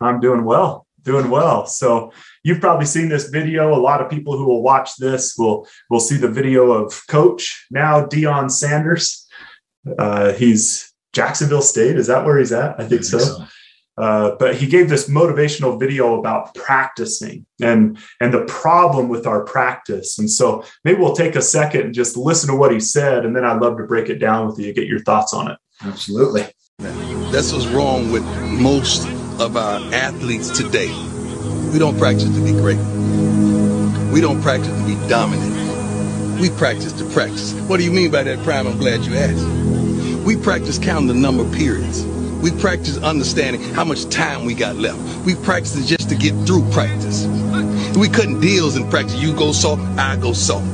I'm doing well, doing well. So you've probably seen this video. A lot of people who will watch this will will see the video of Coach now Deion Sanders. Uh, he's Jacksonville State. Is that where he's at? I think, I think so. so. Uh, but he gave this motivational video about practicing and and the problem with our practice. And so maybe we'll take a second and just listen to what he said, and then I'd love to break it down with you, get your thoughts on it. Absolutely. That's what's wrong with most of our athletes today. We don't practice to be great. We don't practice to be dominant. We practice to practice. What do you mean by that, Prime? I'm glad you asked. We practice counting the number of periods. We practice understanding how much time we got left. We practice just to get through practice. We cutting deals in practice. You go soft, I go soft.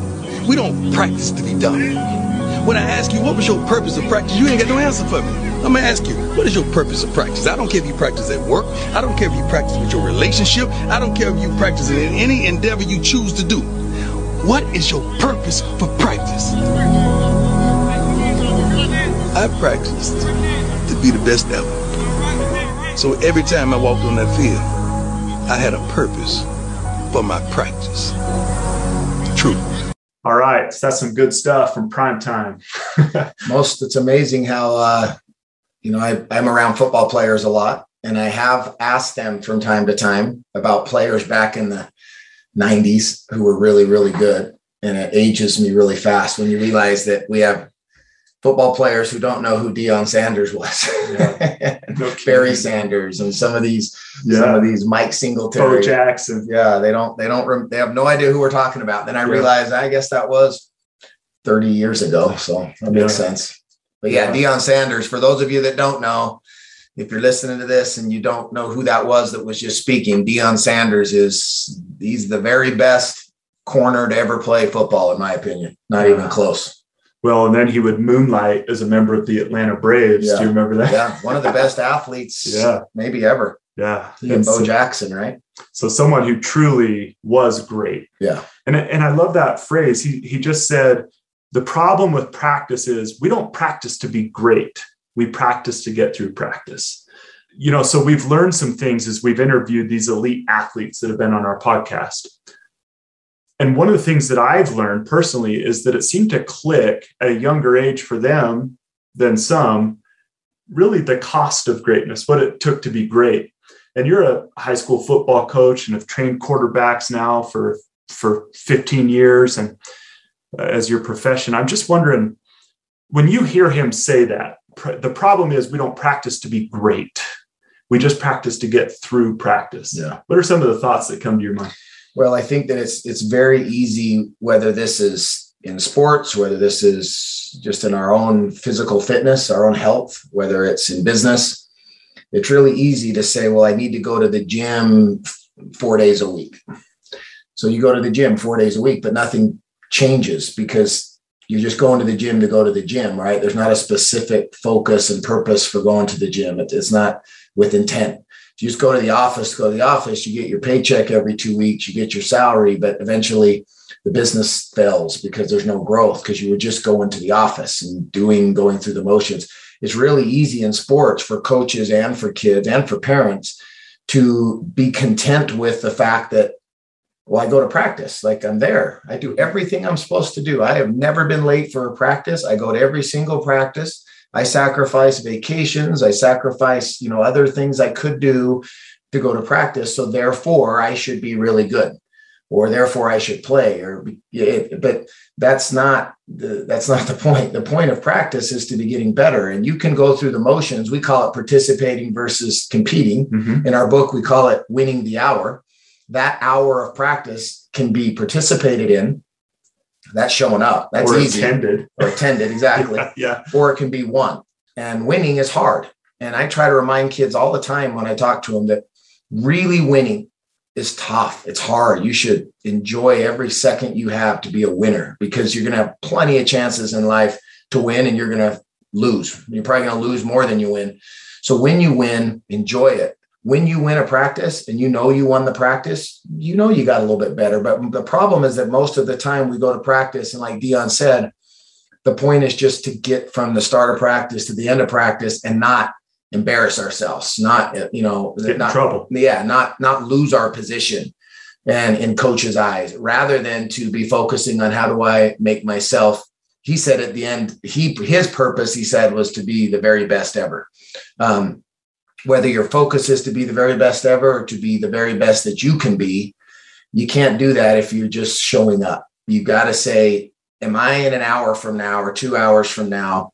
We don't practice to be dominant. When I ask you what was your purpose of practice, you ain't got no answer for me. I'm gonna ask you, what is your purpose of practice? I don't care if you practice at work. I don't care if you practice with your relationship. I don't care if you practice in any endeavor you choose to do. What is your purpose for practice? I practiced to be the best ever. So every time I walked on that field, I had a purpose for my practice. All right, so that's some good stuff from prime time. Most, it's amazing how uh, you know I, I'm around football players a lot, and I have asked them from time to time about players back in the '90s who were really, really good, and it ages me really fast when you realize that we have football players who don't know who Deion Sanders was, yeah. no Barry Sanders, and some of these, yeah. some of these Mike Singletary, Bo Jackson. Yeah, they don't, they don't, they have no idea who we're talking about. Then I yeah. realized, I guess that was 30 years ago, so that makes sense. But yeah, Deion Sanders. For those of you that don't know, if you're listening to this and you don't know who that was that was just speaking, Deion Sanders is he's the very best corner to ever play football, in my opinion. Not even close. Well, and then he would moonlight as a member of the Atlanta Braves. Yeah. Do you remember that? Yeah, one of the best athletes, yeah, maybe ever. Yeah, he and, Bo so, Jackson, right? So someone who truly was great. Yeah, and and I love that phrase. He he just said the problem with practice is we don't practice to be great. We practice to get through practice. You know, so we've learned some things as we've interviewed these elite athletes that have been on our podcast and one of the things that I've learned personally is that it seemed to click at a younger age for them than some, really the cost of greatness, what it took to be great. And you're a high school football coach and have trained quarterbacks now for, for 15 years and uh, as your profession. I'm just wondering when you hear him say that, pr- the problem is we don't practice to be great. We just practice to get through practice. Yeah. What are some of the thoughts that come to your mind? Well, I think that it's it's very easy whether this is in sports, whether this is just in our own physical fitness, our own health, whether it's in business. It's really easy to say, well, I need to go to the gym 4 days a week. So you go to the gym 4 days a week, but nothing changes because you're just going to the gym to go to the gym, right? There's not a specific focus and purpose for going to the gym. It's not with intent you just go to the office, go to the office, you get your paycheck every two weeks, you get your salary, but eventually the business fails because there's no growth because you were just going to the office and doing, going through the motions. It's really easy in sports for coaches and for kids and for parents to be content with the fact that well, I go to practice. Like I'm there. I do everything I'm supposed to do. I have never been late for a practice. I go to every single practice. I sacrifice vacations, I sacrifice, you know, other things I could do to go to practice. So therefore, I should be really good, or therefore I should play. Or but that's not the that's not the point. The point of practice is to be getting better, and you can go through the motions. We call it participating versus competing. Mm-hmm. In our book, we call it winning the hour. That hour of practice can be participated in that's showing up. That's or easy. Attended. Or attended, exactly. yeah, yeah. Or it can be won. And winning is hard. And I try to remind kids all the time when I talk to them that really winning is tough. It's hard. You should enjoy every second you have to be a winner because you're going to have plenty of chances in life to win and you're going to lose. You're probably going to lose more than you win. So when you win, enjoy it. When you win a practice and you know you won the practice, you know you got a little bit better. But the problem is that most of the time we go to practice and like Deion said, the point is just to get from the start of practice to the end of practice and not embarrass ourselves, not you know, Get not in trouble. yeah, not not lose our position and in coach's eyes, rather than to be focusing on how do I make myself. He said at the end, he his purpose, he said, was to be the very best ever. Um, whether your focus is to be the very best ever or to be the very best that you can be, you can't do that if you're just showing up. You got to say, Am I in an hour from now or two hours from now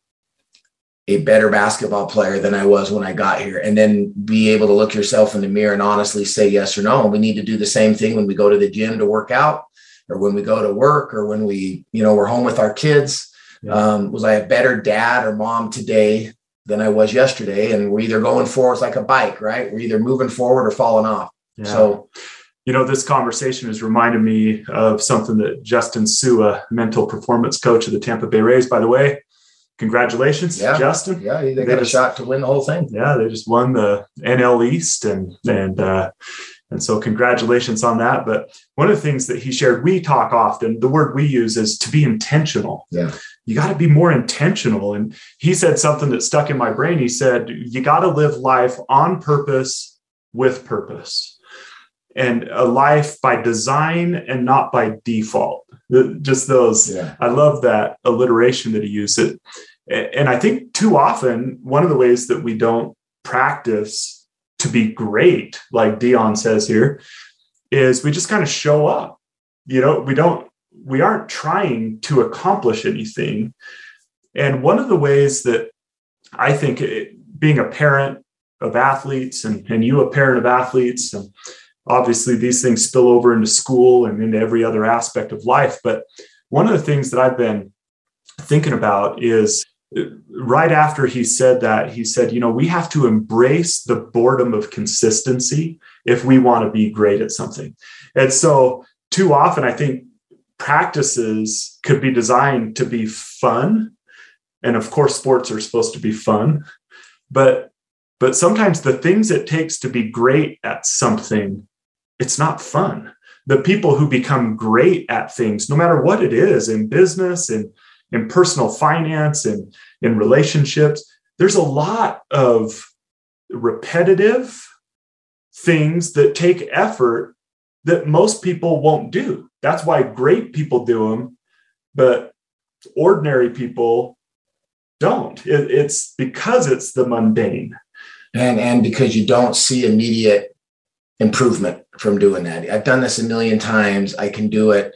a better basketball player than I was when I got here? And then be able to look yourself in the mirror and honestly say yes or no. And we need to do the same thing when we go to the gym to work out or when we go to work or when we, you know, we're home with our kids. Yeah. Um, was I a better dad or mom today than I was yesterday? And we're either going forward, it's like a bike, right? We're either moving forward or falling off. Yeah. So you know, this conversation has reminded me of something that Justin Sua, mental performance coach of the Tampa Bay Rays, by the way. Congratulations, Yeah. Justin. yeah, they They got a shot to win the whole thing. Yeah, they just won the NL East and and uh and so congratulations on that. But one of the things that he shared, we talk often, the word we use is to be intentional. Yeah. You got to be more intentional. And he said something that stuck in my brain. He said, you got to live life on purpose with purpose and a life by design and not by default. Just those Yeah. I love that alliteration that he used. It, and I think too often one of the ways that we don't practice to be great, like Deion says here, is we just kind of show up. You know, we don't, we aren't trying to accomplish anything. And one of the ways that I think it, being a parent of athletes and, and you a parent of athletes, and obviously these things spill over into school and into every other aspect of life. But one of the things that I've been thinking about is right after he said that, he said, you know, we have to embrace the boredom of consistency if we want to be great at something. And so, too often, I think practices could be designed to be fun. And of course, sports are supposed to be fun. But but sometimes the things it takes to be great at something, it's not fun. The people who become great at things, no matter what it is in business and in personal finance and in relationships, there's a lot of repetitive things that take effort that most people won't do. That's why great people do them, but ordinary people don't. It, it's because it's the mundane. and and because you don't see immediate improvement from doing that i've done this a million times i can do it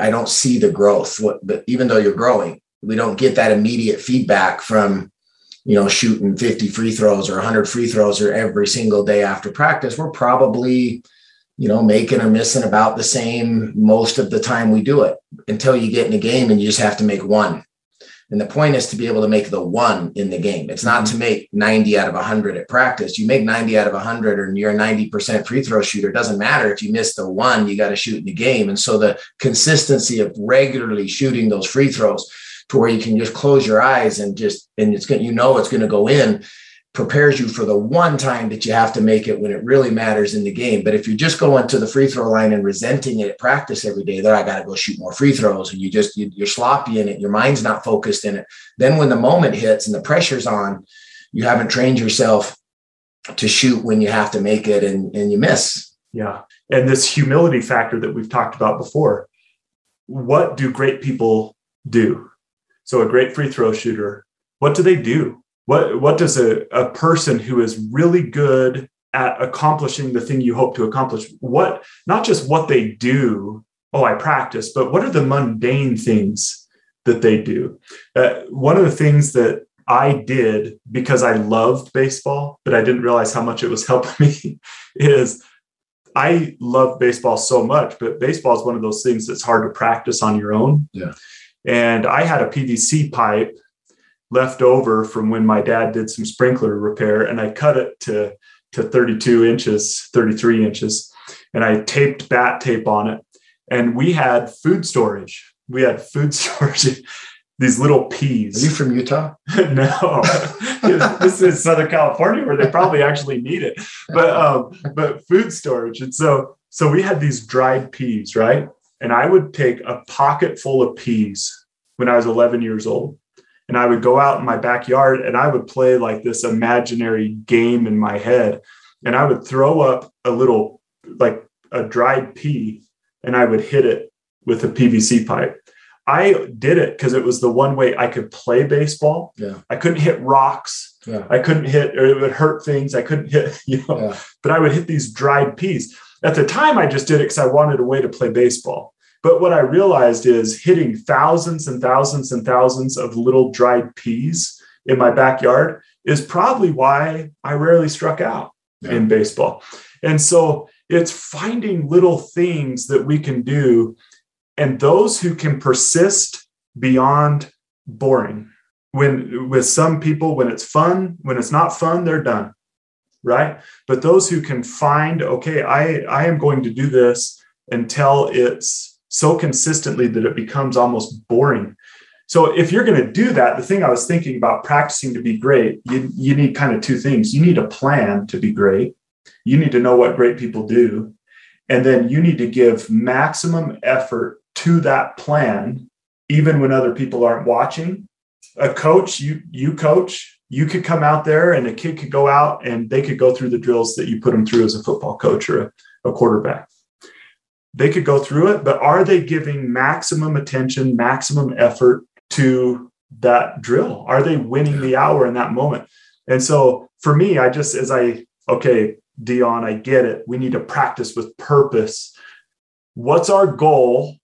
i don't see the growth. What but even though you're growing we don't get that immediate feedback from you know shooting 50 free throws or 100 free throws or every single day after practice. We're probably you know making or missing about the same most of the time we do it until you get in a game and you just have to make one and the point is to be able to make the one in the game. It's not mm-hmm. to make 90 out of 100 at practice. You make 90 out of 100 and you're a 90% free throw shooter. It doesn't matter if you miss the one, you got to shoot in the game. And so the consistency of regularly shooting those free throws to where you can just close your eyes and just, and it's going to, you know, it's going to go in prepares you for the one time that you have to make it when it really matters in the game. But if you're just going to the free throw line and resenting it at practice every day, there I got to go shoot more free throws, and you just you, you're sloppy in it, your mind's not focused in it. Then when the moment hits and the pressure's on, you haven't trained yourself to shoot when you have to make it, and and you miss. Yeah. And this humility factor that we've talked about before. What do great people do? So, a great free throw shooter, what do they do? What, what does a, a person who is really good at accomplishing the thing you hope to accomplish, what, not just what they do, oh, I practice, but what are the mundane things that they do? Uh, one of the things that I did because I loved baseball, but I didn't realize how much it was helping me is I love baseball so much, but baseball is one of those things that's hard to practice on your own. Yeah. And I had a PVC pipe left over from when my dad did some sprinkler repair, and I cut it to to 32 inches, 33 inches, and I taped bat tape on it. And we had food storage. We had food storage, these little peas. Are you from Utah? no, this is Southern California where they probably actually need it. But um, but food storage. And so so we had these dried peas, right? And I would take a pocket full of peas when I was 11 years old and I would go out in my backyard and I would play like this imaginary game in my head. And I would throw up a little, like a dried pea, and I would hit it with a PVC pipe. I did it because it was the one way I could play baseball. Yeah. I couldn't hit rocks. Yeah. I couldn't hit, or it would hurt things. I couldn't hit, you know, Yeah. but I would hit these dried peas. At the time, I just did it because I wanted a way to play baseball. But what I realized is hitting thousands and thousands and thousands of little dried peas in my backyard is probably why I rarely struck out Yeah. in baseball. And so it's finding little things that we can do. And those who can persist beyond boring. When with some people, when it's fun, when it's not fun, they're done. Right. But those who can find, okay, I, I am going to do this until it's so consistently that it becomes almost boring. So if you're going to do that, the thing I was thinking about practicing to be great, you, you need kind of two things. You need a plan to be great. You need to know what great people do. And then you need to give maximum effort to that plan, even when other people aren't watching. A coach, you you coach, you could come out there and a kid could go out and they could go through the drills that you put them through as a football coach or a, a quarterback they could go through it, but are they giving maximum attention, maximum effort to that drill? Are they winning the hour in that moment? And so for me, I just, as I, okay, Deion, I get it. We need to practice with purpose. What's our goal?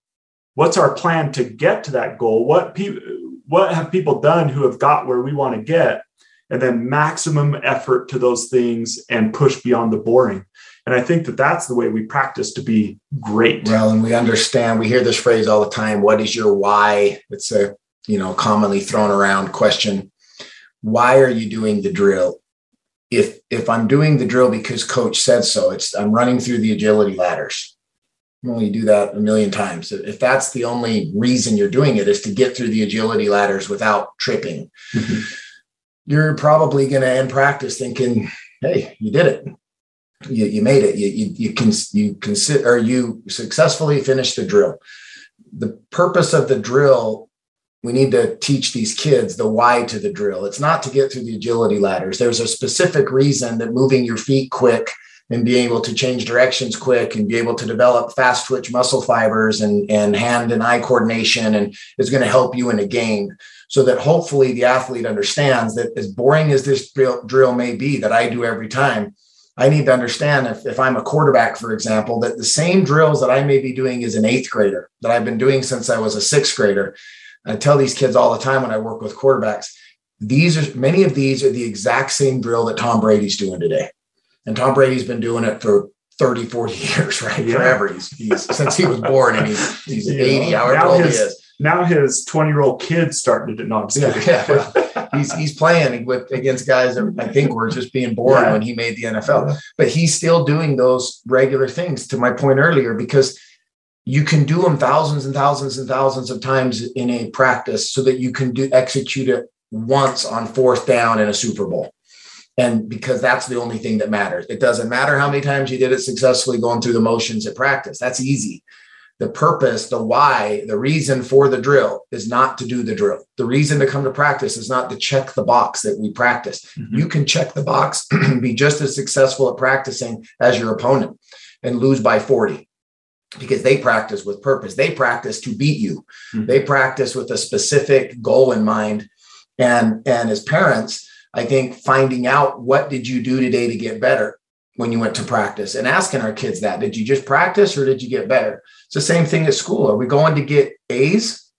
What's our plan to get to that goal? What people, what have people done who have got where we want to get? And then maximum effort to those things and push beyond the boring. And I think that that's the way we practice to be great. Well, and we understand, we hear this phrase all the time. What is your why? It's a, you know, commonly thrown around question. Why are you doing the drill? If if I'm doing the drill because coach said so, it's I'm running through the agility ladders. Well, you do that a million times. If that's the only reason you're doing it is to get through the agility ladders without tripping, Mhm. You're probably going to end practice thinking, "Hey, you did it. You, you made it. You you you can you consider or you successfully finished the drill." The purpose of the drill, we need to teach these kids the why to the drill. It's not to get through the agility ladders. There's a specific reason that moving your feet quick and being able to change directions quick and be able to develop fast twitch muscle fibers and, and hand and eye coordination and is going to help you in a game so that hopefully the athlete understands that as boring as this drill, drill may be that I do every time, I need to understand if, if I'm a quarterback, for example, that the same drills that I may be doing as an eighth grader that I've been doing since I was a sixth grader. I tell these kids all the time when I work with quarterbacks, these are many of these are the exact same drill that Tom Brady's doing today. And Tom Brady's been doing it for 30, 40 years, right? Yeah. Forever. He's, he's since he was born and he's he's 80, know, however old his- he is. Now his 20 year old kid's starting to no, I'm Yeah, yeah. Well, he's he's playing with against guys that I think were just being born Yeah. when he made the NFL. But he's still doing those regular things to my point earlier because you can do them thousands and thousands and thousands of times in a practice so that you can do execute it once on fourth down in a Super Bowl. And because that's the only thing that matters. It doesn't matter how many times you did it successfully going through the motions at practice. That's easy the purpose, the why, the reason for the drill is not to do the drill. The reason to come to practice is not to check the box that we practice. Mhm. You can check the box, and be just as successful at practicing as your opponent and lose by 40 because they practice with purpose. They practice to beat you. Mhm. They practice with a specific goal in mind. And, and as parents, I think finding out what did you do today to get better when you went to practice and asking our kids that did you just practice or did you get better it's the same thing at school are we going to get a's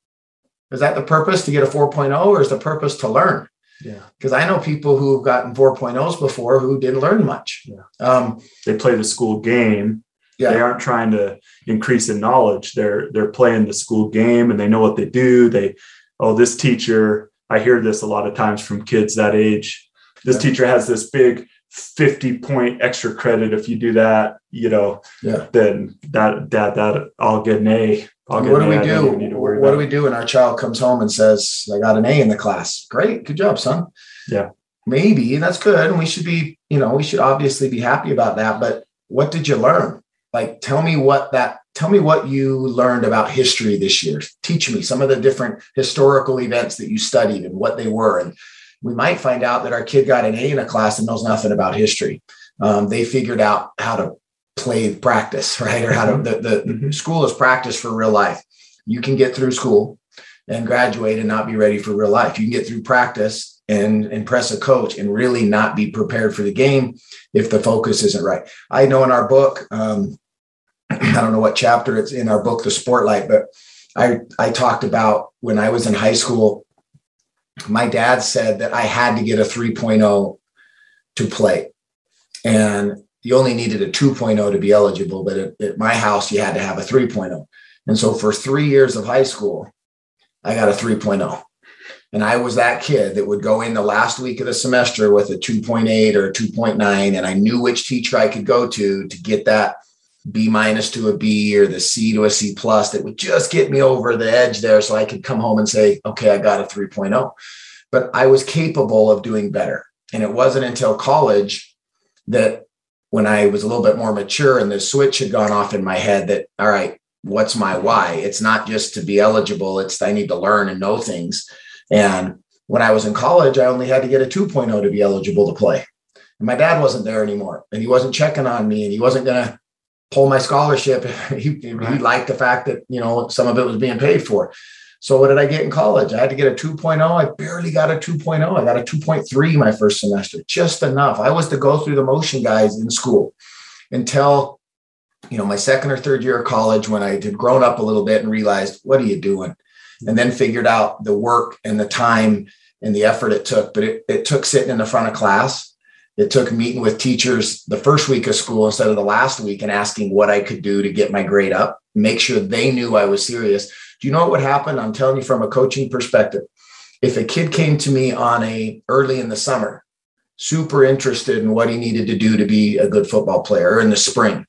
is that the purpose to get a 4.0 or is the purpose to learn Yeah. because i know people who have gotten 4.0s before who didn't learn much Yeah. um, They play the school game. Yeah. They aren't trying to increase in knowledge. They're they're playing the school game and they know what they do. They, oh, this teacher, I hear this a lot of times from kids that age. This Yeah. teacher has this big 50 point extra credit if you do that, you know, Yeah. then that that that I'll get an A. I'll get what do we A. I don't do? need to worry What do we do when our child comes home and says, I got an A in the class? Great, good job, son. Yeah. Maybe that's good. And we should be, you know, we should obviously be happy about that. But what did you learn? Like tell me what that tell me what you learned about history this year. Teach me some of the different historical events that you studied and what they were. And we might find out that our kid got an A in a class and knows nothing about history. Um, they figured out how to play practice, right? Or how to the, the Mhm. school is practice for real life. You can get through school and graduate and not be ready for real life. You can get through practice and impress a coach and really not be prepared for the game if the focus isn't right. I know in our book, um, I don't know what chapter it's in our book, The Sportlight, but I I talked about when I was in high school. My dad said that I had to get a 3.0 to play, and you only needed a 2.0 to be eligible. But at, at my house, you had to have a 3.0. And so for three years of high school, I got a 3.0. And I was that kid that would go in the last week of the semester with a 2.8 or a 2.9. And I knew which teacher I could go to to get that B minus to a B or the C to a C plus that would just get me over the edge there so I could come home and say, okay, I got a 3.0. But I was capable of doing better. And it wasn't until college that when I was a little bit more mature and the switch had gone off in my head that, all right, what's my why? It's not just to be eligible, it's I need to learn and know things. And when I was in college, I only had to get a 2.0 to be eligible to play. And my dad wasn't there anymore and he wasn't checking on me and he wasn't going to pull my scholarship. he, he Right. liked the fact that, you know, some of it was being paid for. So what did I get in college? I had to get a 2.0. I barely got a 2.0. I got a 2.3 my first semester, just enough. I was to go through the motion guys in school until, you know, my second or third year of college when I had grown up a little bit and realized, what are you doing? And then figured out the work and the time and the effort it took. But it, it took sitting in the front of class. It took meeting with teachers the first week of school instead of the last week and asking what I could do to get my grade up, make sure they knew I was serious. Do you know what would happen? I'm telling you from a coaching perspective. If a kid came to me on a early in the summer, super interested in what he needed to do to be a good football player or in the spring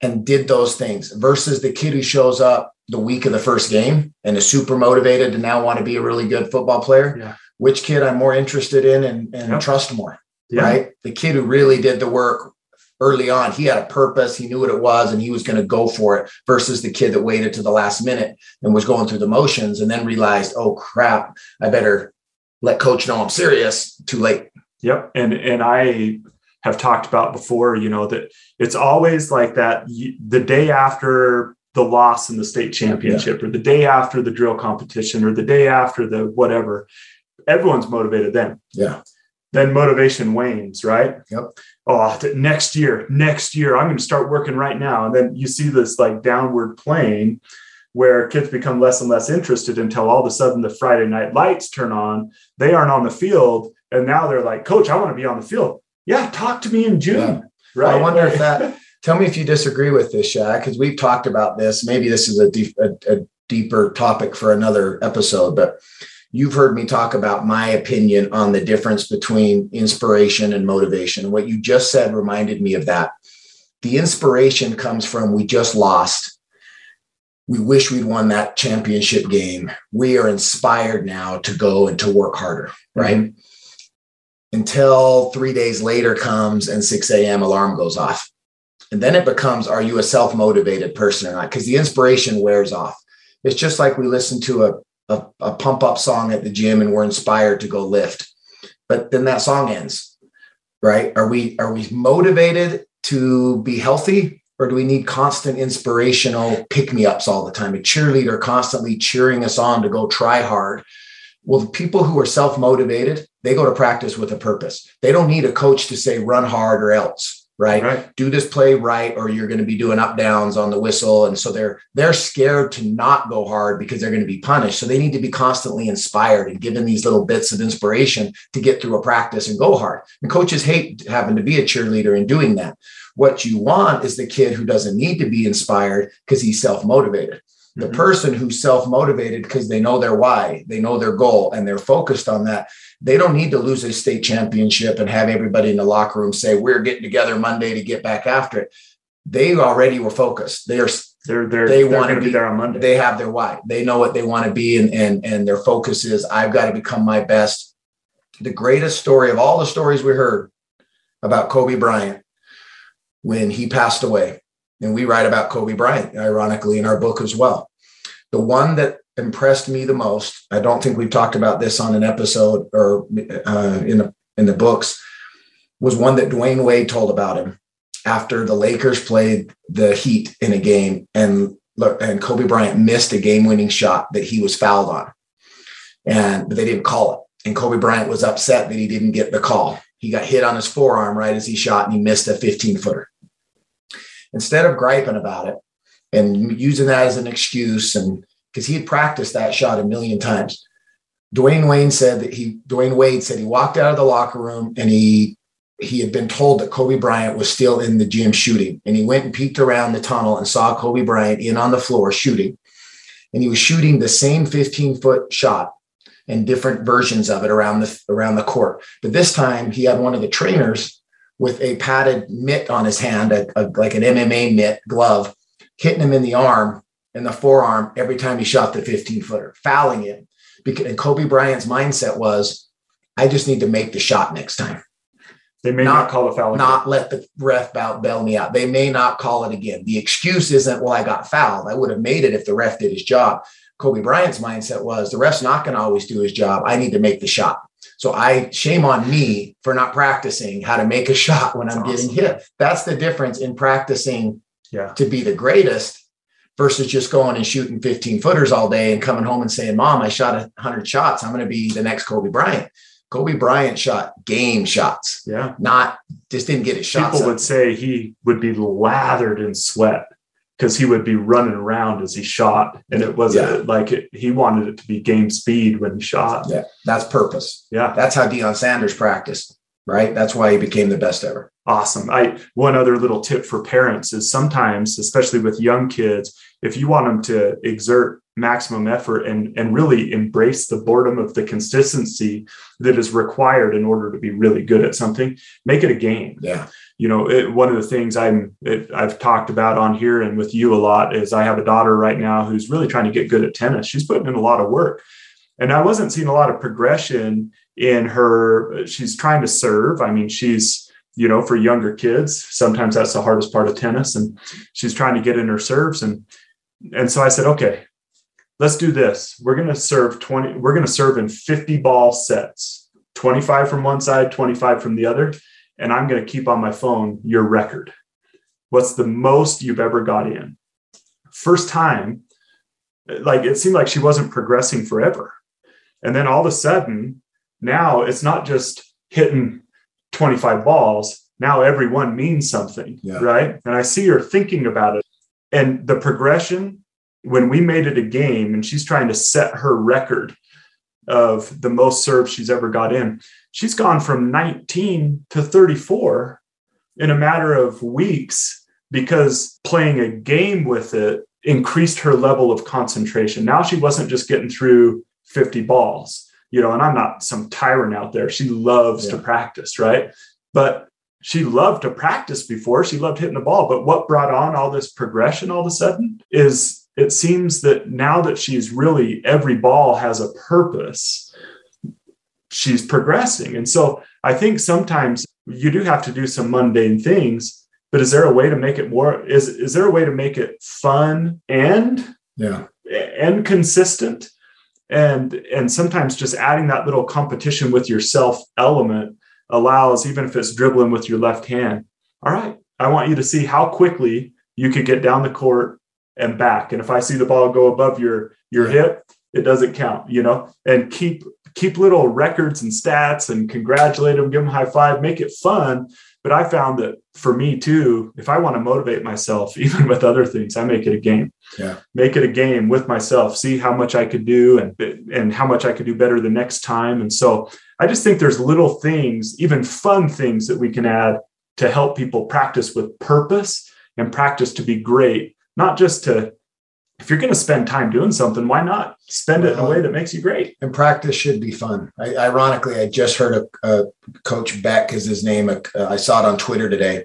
and did those things versus the kid who shows up the week of the first game and is super motivated to now want to be a really good football player. Yeah. Which kid I'm more interested in and, and Yep. trust more, Yeah. right? The kid who really did the work early on, he had a purpose, he knew what it was, and he was going to go for it versus the kid that waited to the last minute and was going through the motions and then realized, oh crap, I better let coach know I'm serious. Too late. Yep. And and I have talked about before, you know, that it's always like that the day after the loss in the state championship or the day after the drill competition or the day after the whatever, everyone's motivated then. Yeah. Then motivation wanes, right? Yep. Oh, next year, next year, I'm going to start working right now. And then you see this like downward plane where kids become less and less interested until all of a sudden the Friday night lights turn on. They aren't on the field. And now they're like, Coach, I want to be on the field. Yeah, talk to me in June. Yeah. Right. I wonder if that. Tell me if you disagree with this, Shad, because we've talked about this. Maybe this is a, deep, a, a deeper topic for another episode, but you've heard me talk about my opinion on the difference between inspiration and motivation. What you just said reminded me of that. The inspiration comes from we just lost. We wish we'd won that championship game. We are inspired now to go and to work harder, mm-hmm. right? until three days later comes and 6 a.m. alarm goes off. And then it becomes, are you a self motivated person or not? Because the inspiration wears off. It's just like we listen to a, a, a pump up song at the gym and we're inspired to go lift, but then that song ends, right? Are we are we motivated to be healthy, or do we need constant inspirational pick me ups all the time? A cheerleader constantly cheering us on to go try hard. Well, the people who are self motivated, they go to practice with a purpose. They don't need a coach to say run hard or else, right? Right. Do this play right, or you're going to be doing up downs on the whistle. And so they're they're scared to not go hard because they're going to be punished. So they need to be constantly inspired and given these little bits of inspiration to get through a practice and go hard. And coaches hate having to be a cheerleader and doing that. What you want is the kid who doesn't need to be inspired because he's self motivated. The mm-hmm. person who's self motivated because they know their why, they know their goal, and they're focused on that. They don't need to lose a state championship and have everybody in the locker room say, We're getting together Monday to get back after it. They already were focused. They are they're, they're they want to be, be there on Monday. They have their why. They know what they want to be, and and and their focus is I've got to become my best. The greatest story of all the stories we heard about Kobe Bryant when he passed away, and we write about Kobe Bryant, ironically, in our book as well. The one that impressed me the most, I don't think we've talked about this on an episode or uh, in the in the books, was one that Dwyane Wade told about him after the Lakers played the Heat in a game and and Kobe Bryant missed a game-winning shot that he was fouled on. And but they didn't call it. And Kobe Bryant was upset that he didn't get the call. He got hit on his forearm right as he shot and he missed a 15 footer. Instead of griping about it and using that as an excuse and because he had practiced that shot a million times. Dwyane Wayne said that he Dwyane Wade said he walked out of the locker room and he he had been told that Kobe Bryant was still in the gym shooting. And he went and peeked around the tunnel and saw Kobe Bryant in on the floor shooting. And he was shooting the same 15 foot shot and different versions of it around the around the court. But this time he had one of the trainers with a padded mitt on his hand, a, a, like an MMA mitt glove, hitting him in the arm and the forearm every time he shot the 15 footer, fouling him. Because, and Kobe Bryant's mindset was, I just need to make the shot next time. They may not, not call a foul. Not again. let the ref bail me out. They may not call it again. The excuse isn't, well, I got fouled. I would have made it if the ref did his job. Kobe Bryant's mindset was the ref's not going to always do his job. I need to make the shot. So I shame on me for not practicing how to make a shot when I'm That's getting hit. That's the difference in practicing yeah. to be the greatest versus just going and shooting 15 footers all day and coming home and saying, Mom, I shot 100 shots. I'm going to be the next Kobe Bryant. Kobe Bryant shot game shots. Yeah. Not just didn't get his shots. People up. would say he would be lathered in sweat because he would be running around as he shot. And it wasn't yeah. like it, he wanted it to be game speed when he shot. Yeah. That's purpose. Yeah. That's how Deion Sanders practiced, right? That's why he became the best ever. Awesome. I one other little tip for parents is sometimes, especially with young kids, if you want them to exert maximum effort and and really embrace the boredom of the consistency that is required in order to be really good at something make it a game yeah you know it, one of the things i'm it, i've talked about on here and with you a lot is i have a daughter right now who's really trying to get good at tennis she's putting in a lot of work and i wasn't seeing a lot of progression in her she's trying to serve i mean she's you know for younger kids sometimes that's the hardest part of tennis and she's trying to get in her serves and and so i said okay let's do this. We're going to serve 20, we're going to serve in 50 ball sets, 25 from one side, 25 from the other. And I'm going to keep on my phone your record. What's the most you've ever got in? First time, like it seemed like she wasn't progressing forever. And then all of a sudden, now it's not just hitting 25 balls. Now every one means something, yeah. right? And I see her thinking about it. And the progression when we made it a game and she's trying to set her record of the most serves she's ever got in, she's gone from 19 to 34 in a matter of weeks because playing a game with it increased her level of concentration. Now she wasn't just getting through 50 balls, you know, and I'm not some tyrant out there. She loves yeah. to practice, right? But she loved to practice before. She loved hitting the ball. But what brought on all this progression all of a sudden is it seems that now that she's really every ball has a purpose, she's progressing. And so I think sometimes you do have to do some mundane things, but is there a way to make it more is is there a way to make it fun and yeah and consistent? And and sometimes just adding that little competition with yourself element allows, even if it's dribbling with your left hand, all right, I want you to see how quickly you could get down the court and back. And if I see the ball go above your your hip, it doesn't count, you know. And keep keep little records and stats and congratulate them, give them high five, make it fun. But I found that for me too, if I want to motivate myself, even with other things, I make it a game. Yeah. Make it a game with myself, see how much I could do and and how much I could do better the next time. And so I just think there's little things, even fun things that we can add to help people practice with purpose and practice to be great not just to if you're going to spend time doing something, why not spend it in a way that makes you great? And practice should be fun. I, ironically, I just heard a, a coach Beck is his name. Uh, I saw it on Twitter today.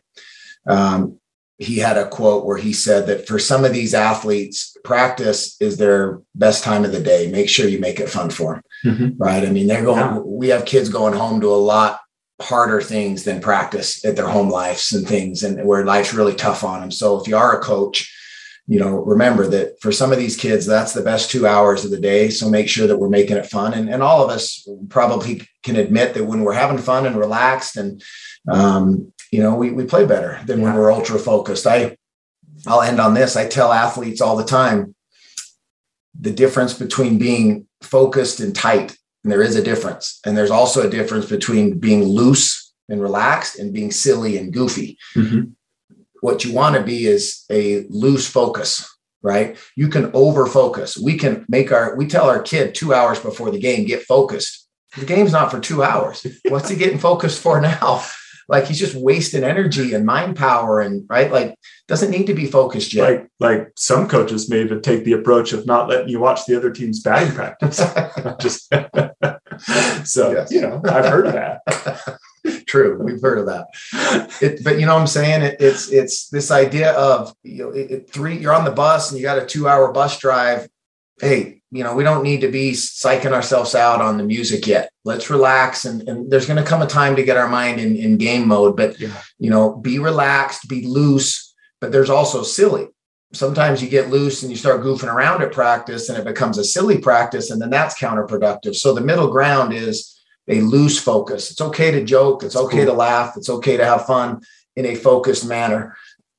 Um, he had a quote where he said that for some of these athletes, practice is their best time of the day. Make sure you make it fun for them. Mm-hmm. Right. I mean, they're going, yeah. we have kids going home to a lot harder things than practice at their home lives and things and where life's really tough on them. So if you are a coach, you know, remember that for some of these kids, that's the best two hours of the day. So make sure that we're making it fun. And, and all of us probably can admit that when we're having fun and relaxed and, um, you know, we, we play better than when we're ultra focused. I, I'll end on this. I tell athletes all the time the difference between being focused and tight. And there is a difference. And there's also a difference between being loose and relaxed and being silly and goofy. Mm-hmm what you want to be is a loose focus right? You can over focus we can make our we tell our kid two hours before the game get focused. The game's not for two hours. What's he getting focused for now? Like he's just wasting energy and mind power and right? Like doesn't need to be focused yet. Like like some coaches may even take the approach of not letting you watch the other team's batting practice. Just so yes. you know i've heard of that True, we've heard of that. It, but you know what I'm saying? It, it's it's this idea of you know it, three. You're on the bus and you got a two hour bus drive. Hey, you know we don't need to be psyching ourselves out on the music yet. Let's relax and, and there's going to come a time to get our mind in, in game mode. But yeah. you know, be relaxed, be loose. But there's also silly. Sometimes you get loose and you start goofing around at practice and it becomes a silly practice and then that's counterproductive. So the middle ground is a loose focus. It's okay to joke. It's okay cool. to laugh. It's okay to have fun in a focused manner.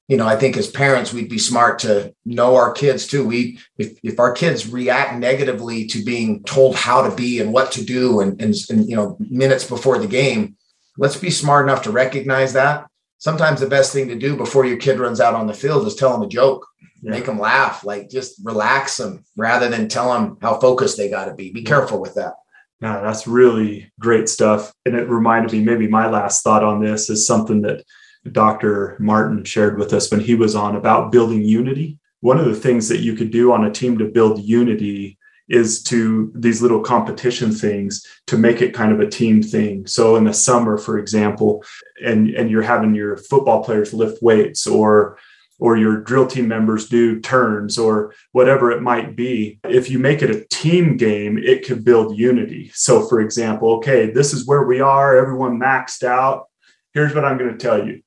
You know, I think as parents, we'd be smart to know our kids too. We, if, if our kids react negatively to being told how to be and what to do, and, and, and you know, minutes before the game, let's be smart enough to recognize that. Sometimes the best thing to do before your kid runs out on the field is tell them a joke, yeah. make them laugh, like just relax them rather than tell them how focused they got to be. Be careful with that. Yeah, that's really great stuff. And it reminded me, maybe my last thought on this is something that Dr. Martin shared with us when he was on about building unity. One of the things that you could do on a team to build unity is to these little competition things to make it kind of a team thing. So in the summer, for example, and, and you're having your football players lift weights or or your drill team members do turns or whatever it might be. If you make it a team game, it could build unity. So, for example, okay, this is where we are, everyone maxed out. Here's what I'm going to tell you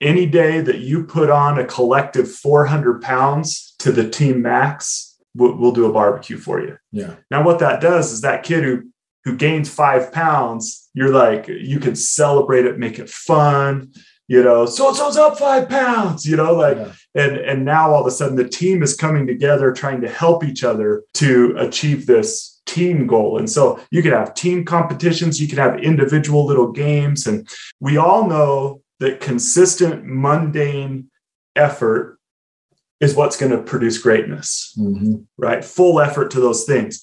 any day that you put on a collective 400 pounds to the team max, we'll, we'll do a barbecue for you. Yeah. Now, what that does is that kid who who gains five pounds, you're like, you can celebrate it, make it fun you know, so and so's up five pounds, you know, like, yeah. and and now all of a sudden the team is coming together trying to help each other to achieve this team goal. And so you could have team competitions, you could have individual little games, and we all know that consistent mundane effort is what's going to produce greatness, mm-hmm. right? Full effort to those things.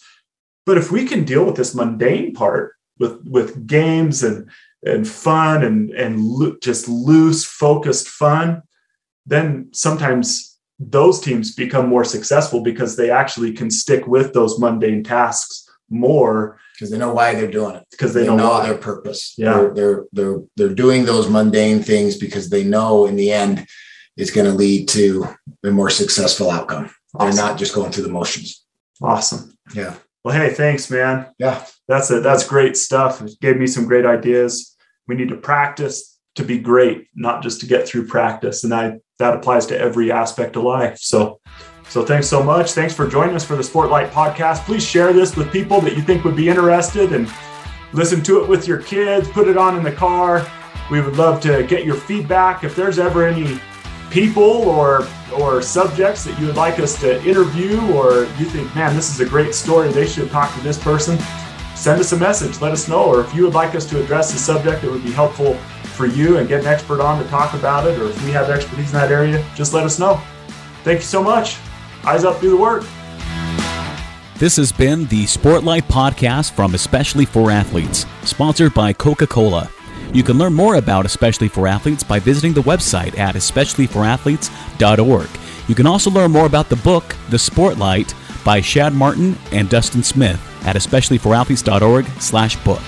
But if we can deal with this mundane part with with games and and fun and and lo- just loose focused fun then sometimes those teams become more successful because they actually can stick with those mundane tasks more because they know why they're doing it. Because they, they, know, know their purpose. Yeah. They're, they're they're they're doing those mundane things because they know in the end it's going to lead to a more successful outcome. Awesome. they're not just going through the motions. Awesome. Yeah. Well hey thanks man. Yeah. That's it that's great stuff. It gave me some great ideas we need to practice to be great, not just to get through practice. And that, that applies to every aspect of life. So, so thanks so much. Thanks for joining us for the Sportlight podcast. Please share this with people that you think would be interested and listen to it with your kids, put it on in the car. We would love to get your feedback. If there's ever any people or or subjects that you would like us to interview or you think, man, this is a great story, they should talk to this person, send us a message. Let us know. Or if you would like us to address a subject that would be helpful for you and get an expert on to talk about it, or if we have expertise in that area, just let us know. Thank you so much. Eyes up, do the work. This has been the Sportlight Podcast from Especially for Athletes, sponsored by Coca Cola. You can learn more about Especially for Athletes by visiting the website at especiallyforathletes.org. You can also learn more about the book, The Sportlight, by Shad Martin and Dustin Smith at especiallyforathletes.org slash book.